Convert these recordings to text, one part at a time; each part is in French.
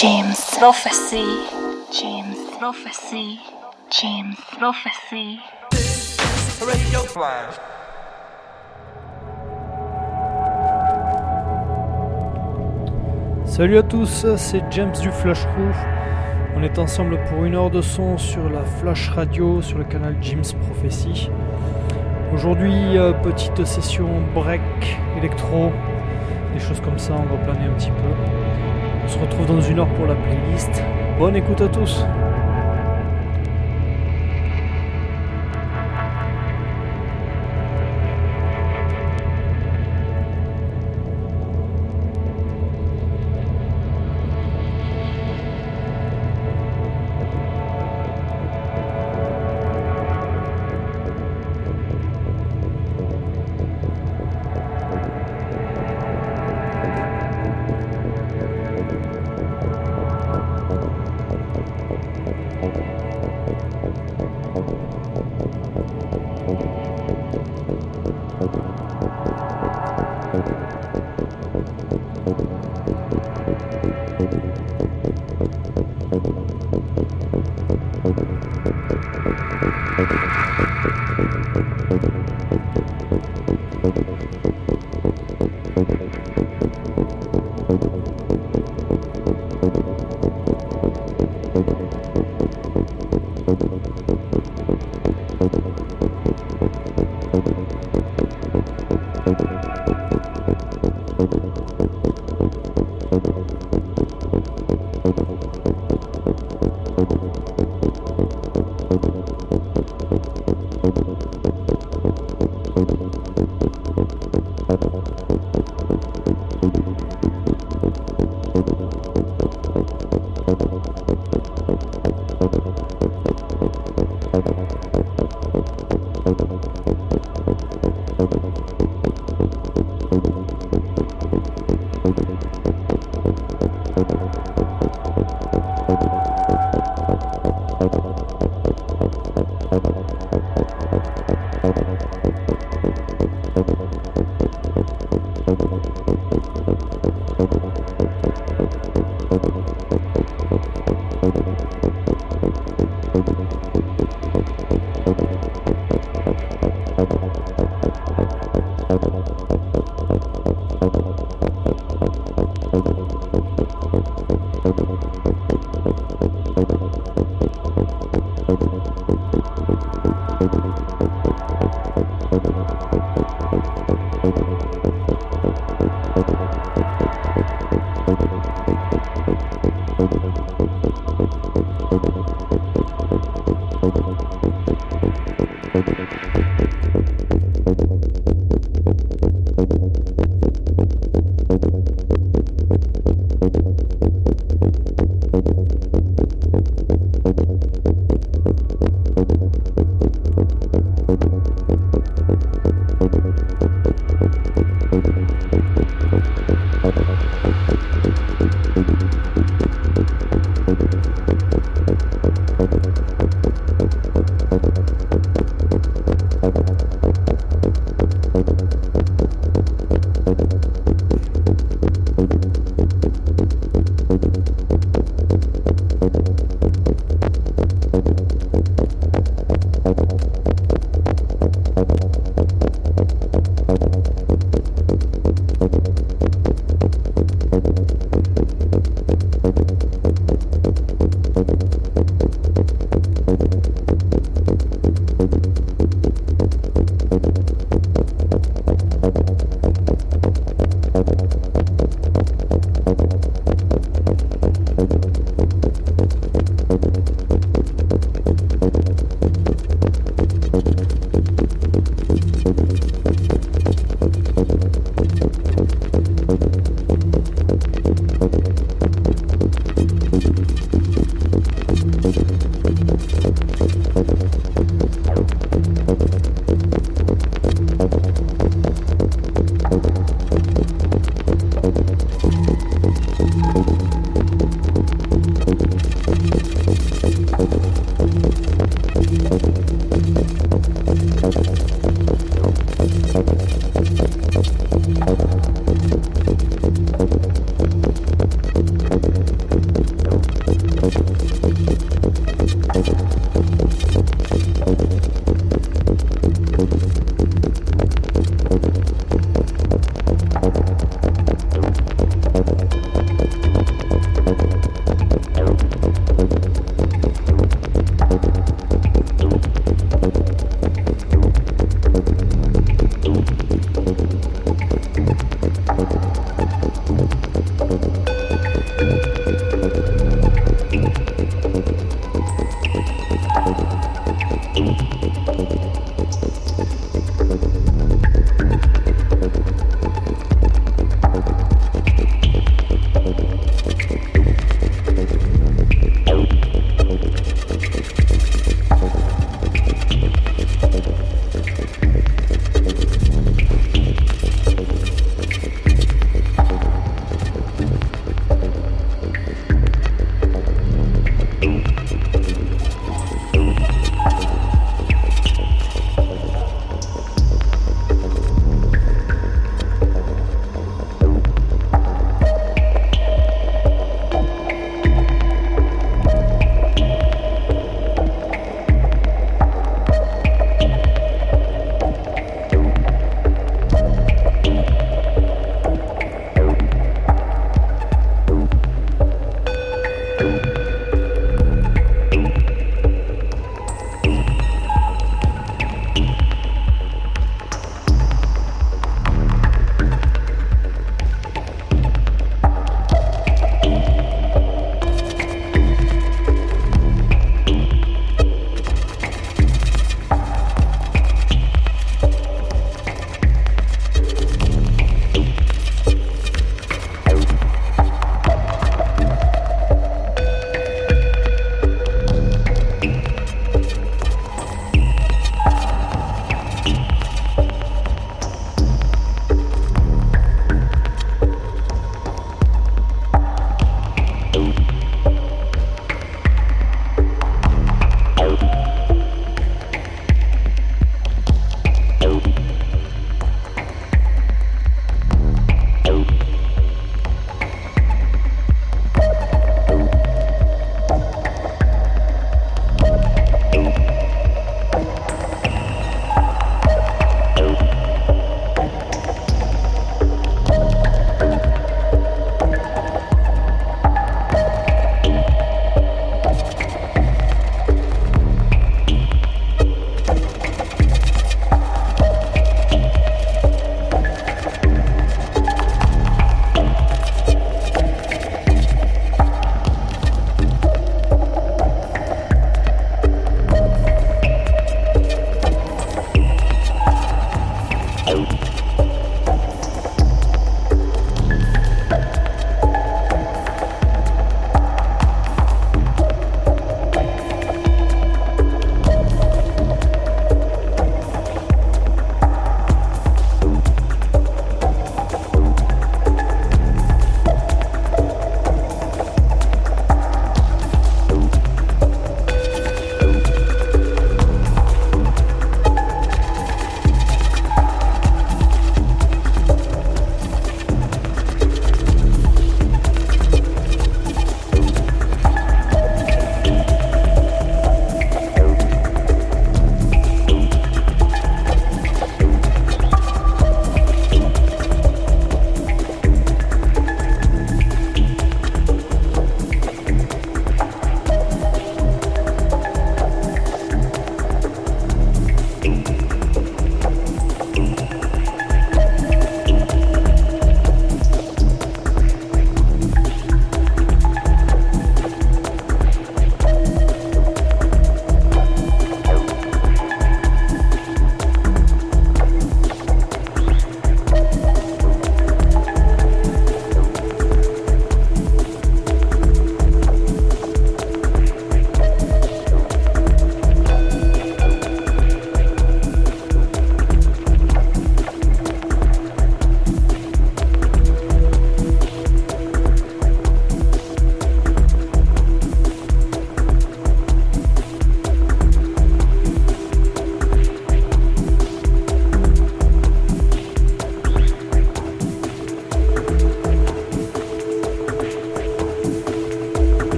James. Prophecy. James. Prophecy. James. Prophecy. Radio Flash. Salut à tous, c'est James du Flash Roof. On est ensemble pour une heure de son sur la Flash Radio sur le canal James Prophecy. Aujourd'hui, euh, petite session break, électro, des choses comme ça, on va planer un petit peu. On se retrouve dans une heure pour la playlist. Bonne écoute à tous!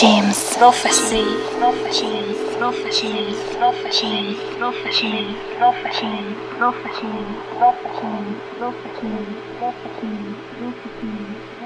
James Prophecy. Prophecy. Prophecy. Prophecy. Prophecy. Prophecy. Prophecy. Prophecy. Prophecy. Prophecy. James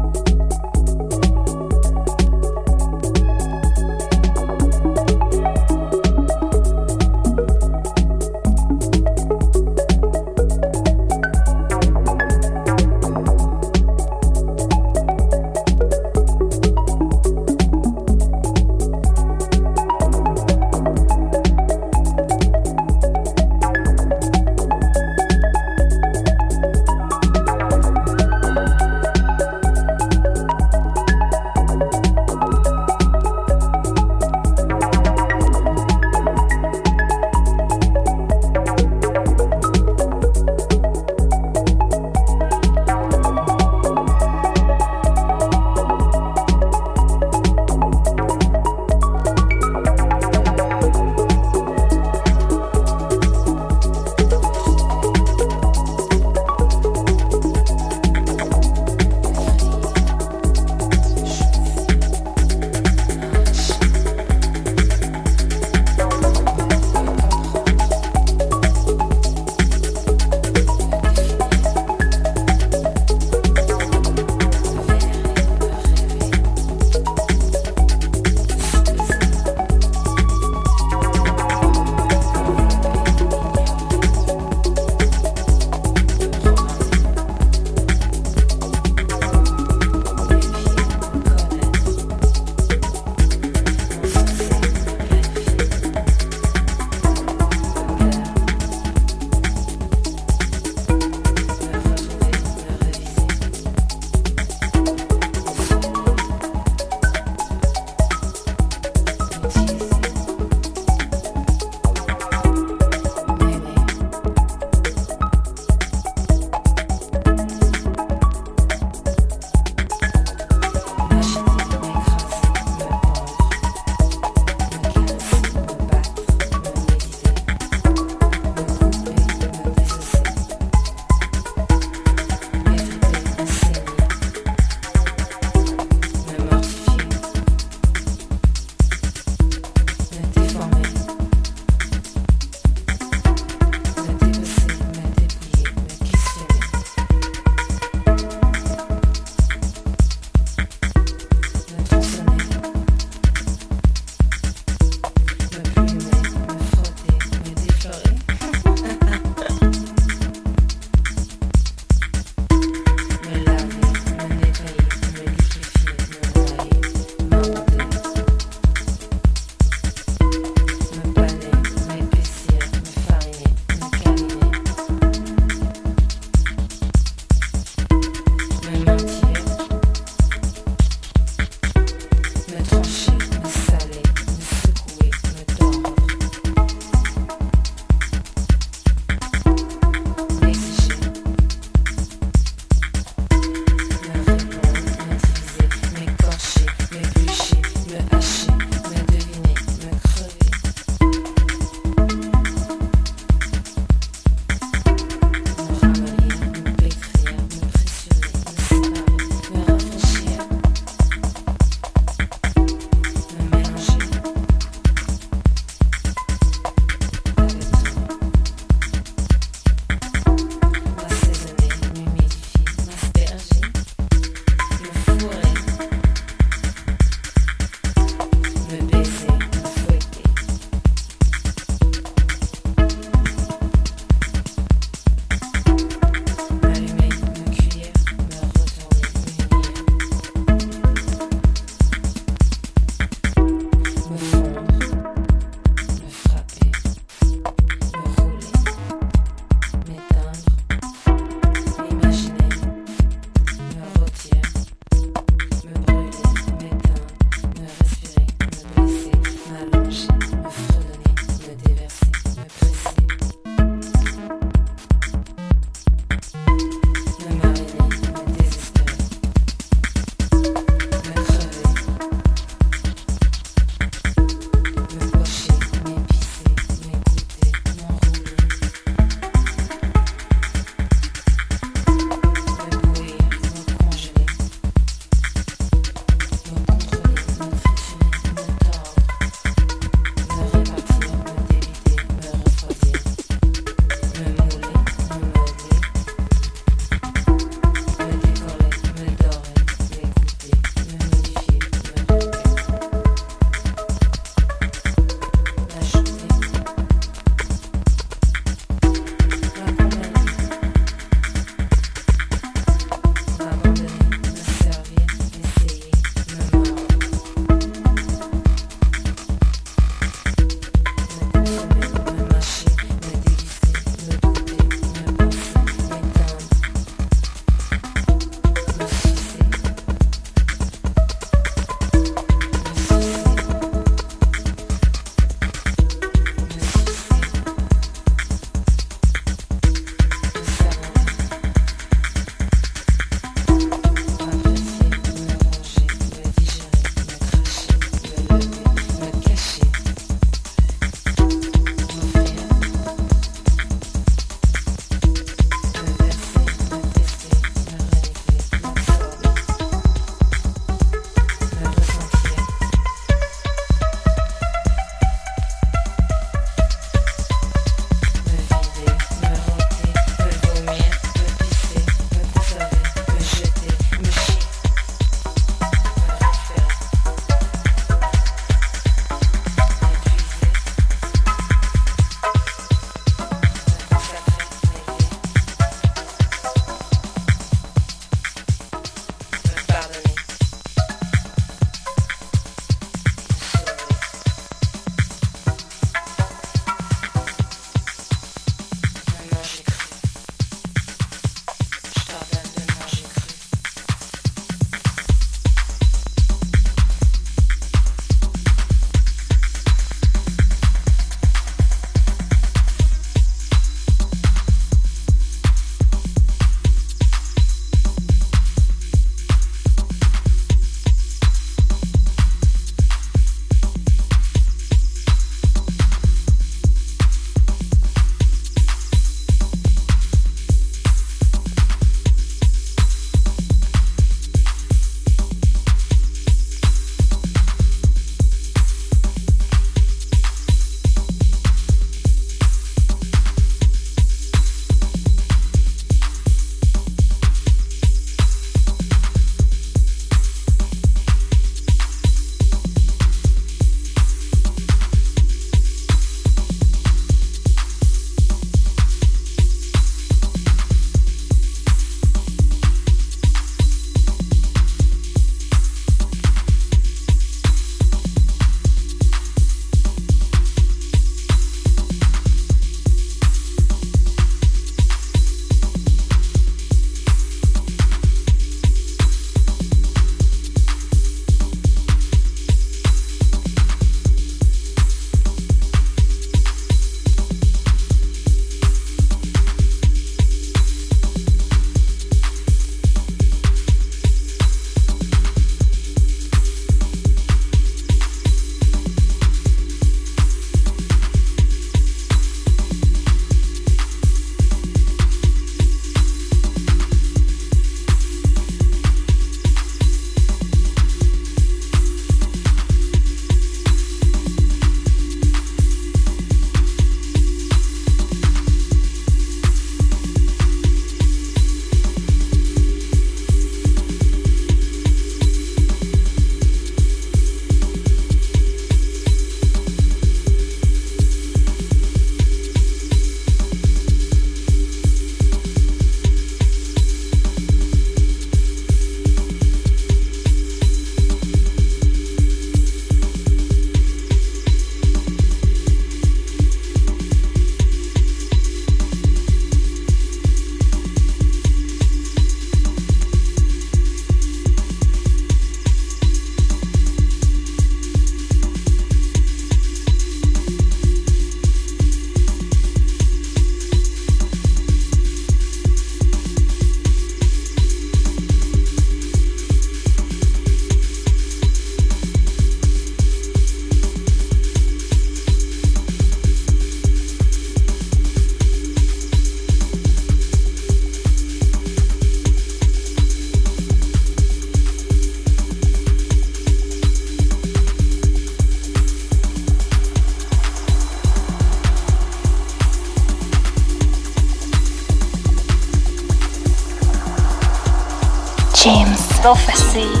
estou.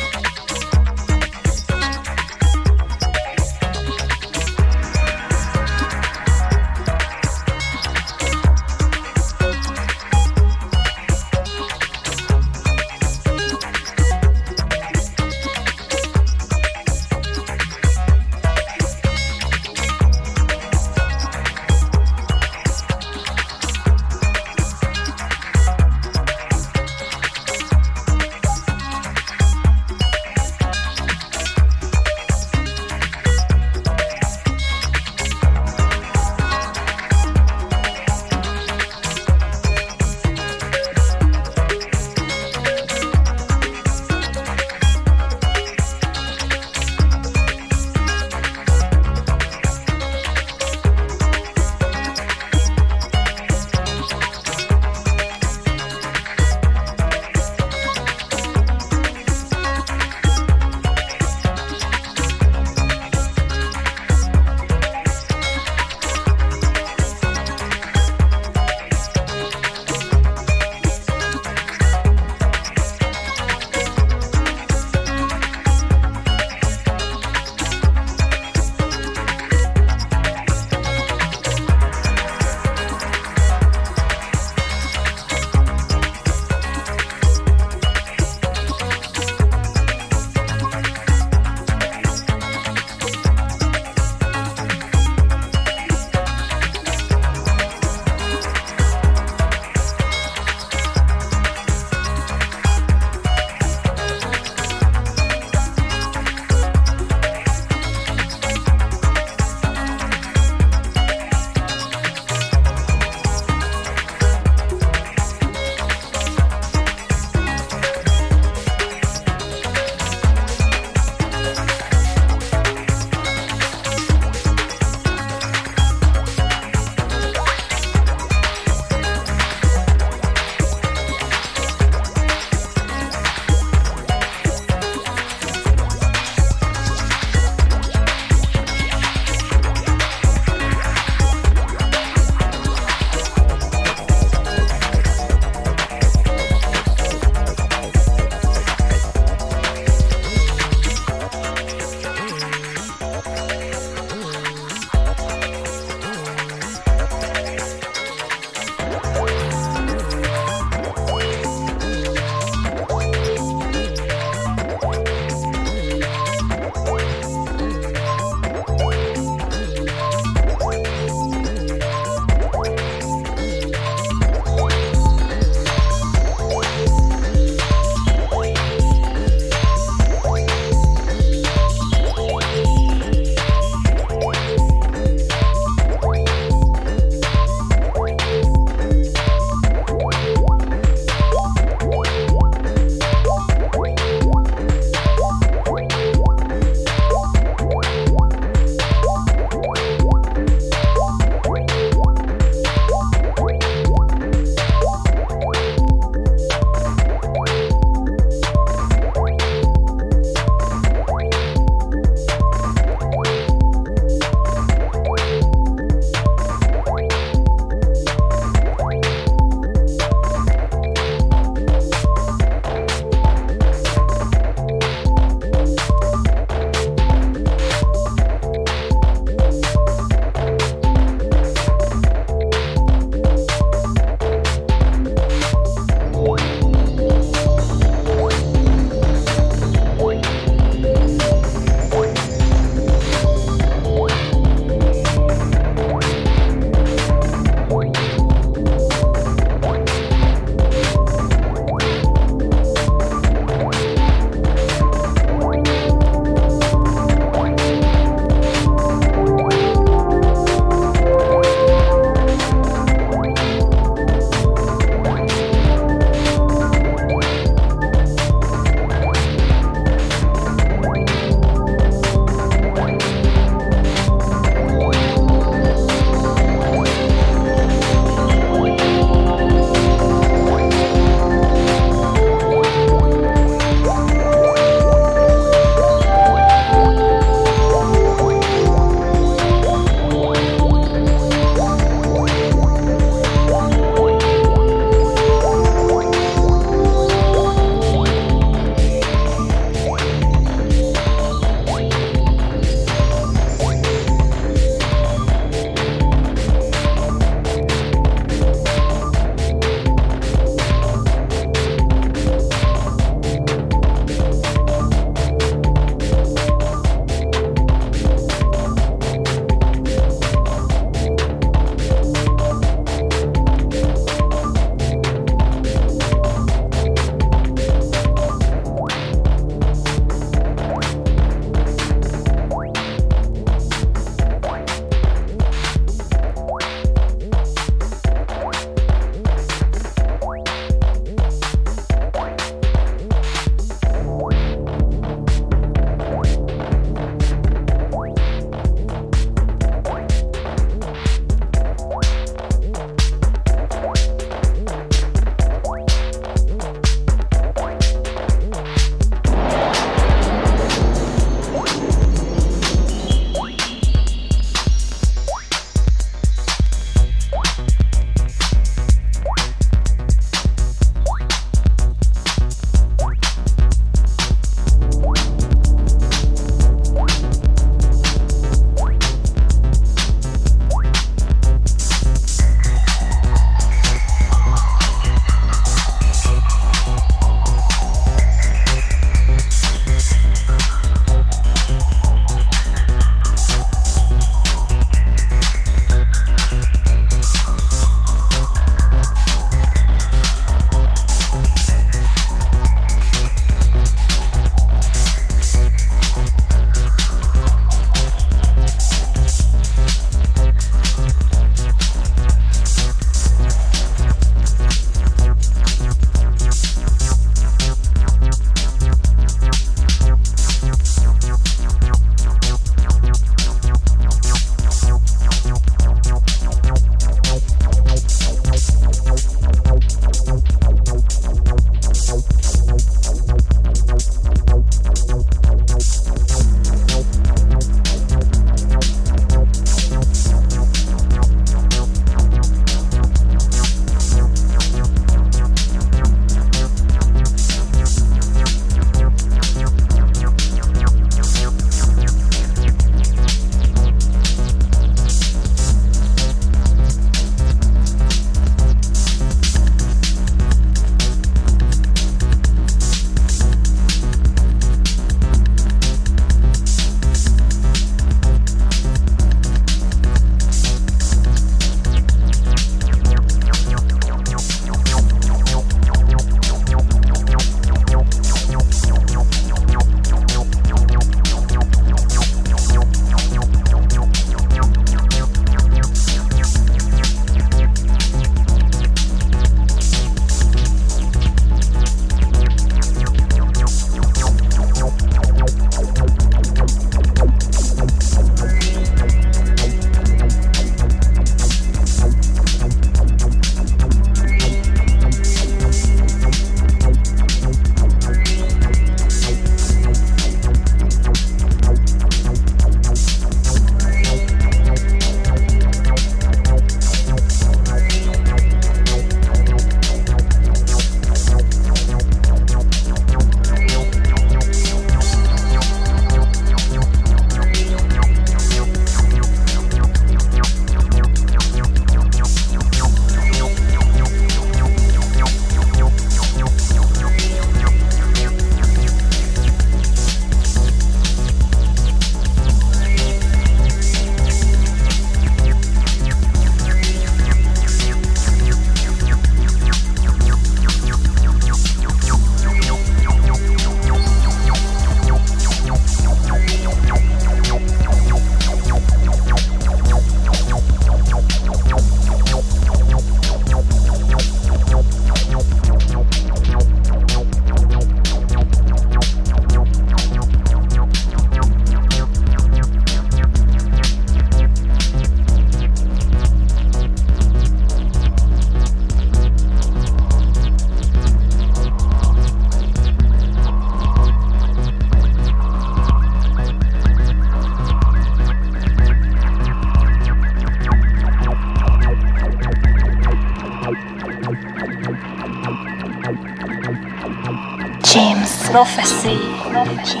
Prophecy. Prophecy.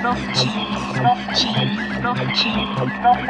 Prophecy. Prophecy. Prophecy. Prophecy.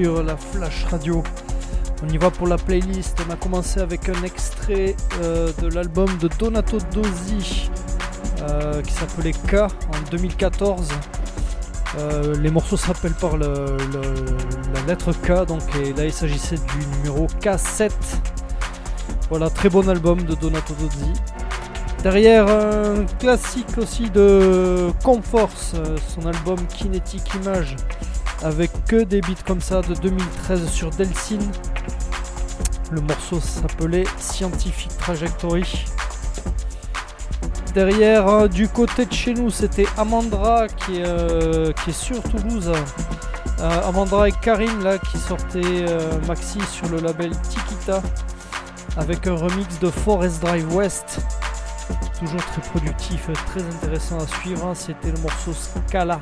La Flash Radio. On y va pour la playlist. On a commencé avec un extrait euh, de l'album de Donato Dozzi euh, qui s'appelait K en 2014. les morceaux s'appellent par la lettre K, donc là il s'agissait du numéro K7. Voilà, très bon album de Donato Dozzi. Derrière un classique aussi de Comforce, son album Kinetic Image, avec que des beats comme ça de 2013 sur Delsin. Le morceau s'appelait Scientific Trajectory. Derrière, euh, du côté de chez nous, c'était Amandra qui, euh, est sur Toulouse. Euh, Amandra et Karim là qui sortaient maxi sur le label Tikita avec un remix de Forest Drive West toujours très productif, très intéressant à suivre. C'était le morceau Scala.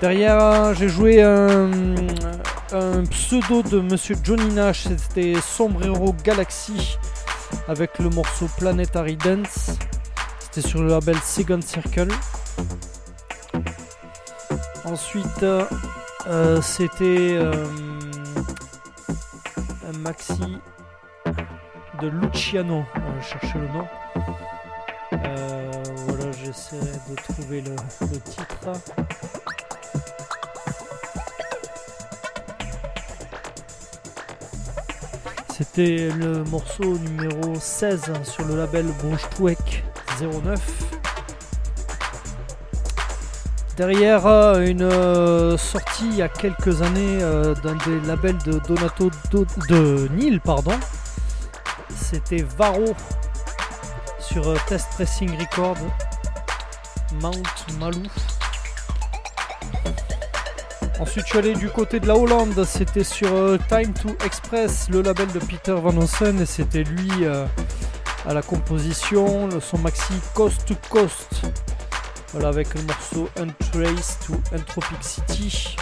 Derrière, j'ai joué un, pseudo de Monsieur Johnny Nash, c'était Sombrero Galaxy avec le morceau Planetary Dance. C'était sur le label Second Circle. Ensuite, euh, c'était euh, un maxi de Luciano, on chercher le nom. Euh, voilà, j'essaierai de trouver le, titre. C'était le morceau numéro 16 sur le label Bruchtweck 09. Derrière euh, une euh, sortie il y a quelques années d'un des labels de Donato de Nil, pardon, c'était Varo sur euh, Test Pressing Record Mount Malou. Ensuite, je suis allé du côté de la Hollande, c'était sur euh, Time to Express, le label de Peter Van Ossen, et c'était lui euh, à la composition, son maxi Coast to Coast. Voilà, avec le morceau Untrace to Entropic City.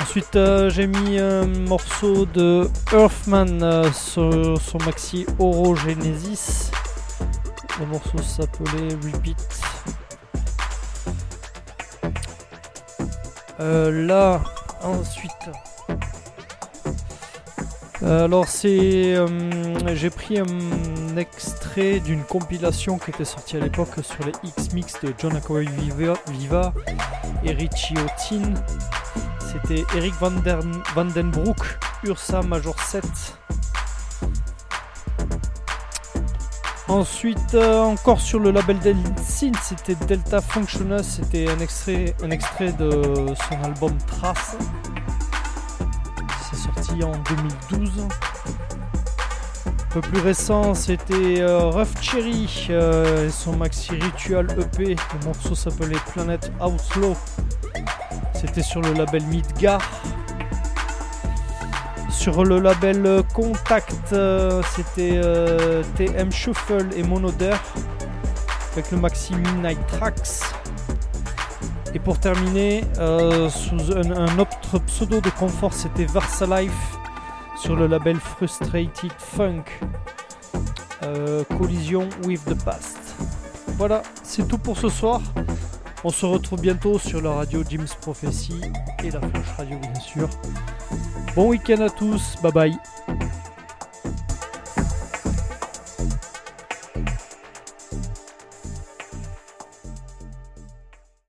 Ensuite, euh, j'ai mis un morceau de Earthman sur son maxi Orogenesis. Le morceau s'appelait Repeat. Euh, là, ensuite. alors c'est, j'ai pris un extrait d'une compilation qui était sortie à l'époque sur les X-Mix de John Acoy Viva, et Richie O'Tin. C'était Eric Vandenbroek, Ursa Major 7. Ensuite, euh, encore sur le label Delsin, c'était Delta Functionus, c'était un extrait, un extrait de son album Trace. C'est sorti en 2012. Un peu plus récent, c'était euh, Rough Cherry euh, et son maxi Ritual EP. Le morceau s'appelait Planet Outlaw. C'était sur le label Midgar. Sur le label Contact, euh, c'était euh, TM Shuffle et Monoder avec le maxi Midnight Tracks. Et pour terminer, euh, sous un, autre pseudo de confort, c'était Versa Life sur le label Frustrated Funk. collision with the past. Voilà, c'est tout pour ce soir. On se retrouve bientôt sur la radio Jim's Prophecy et la Flash Radio bien sûr. Bon week-end à tous, bye bye.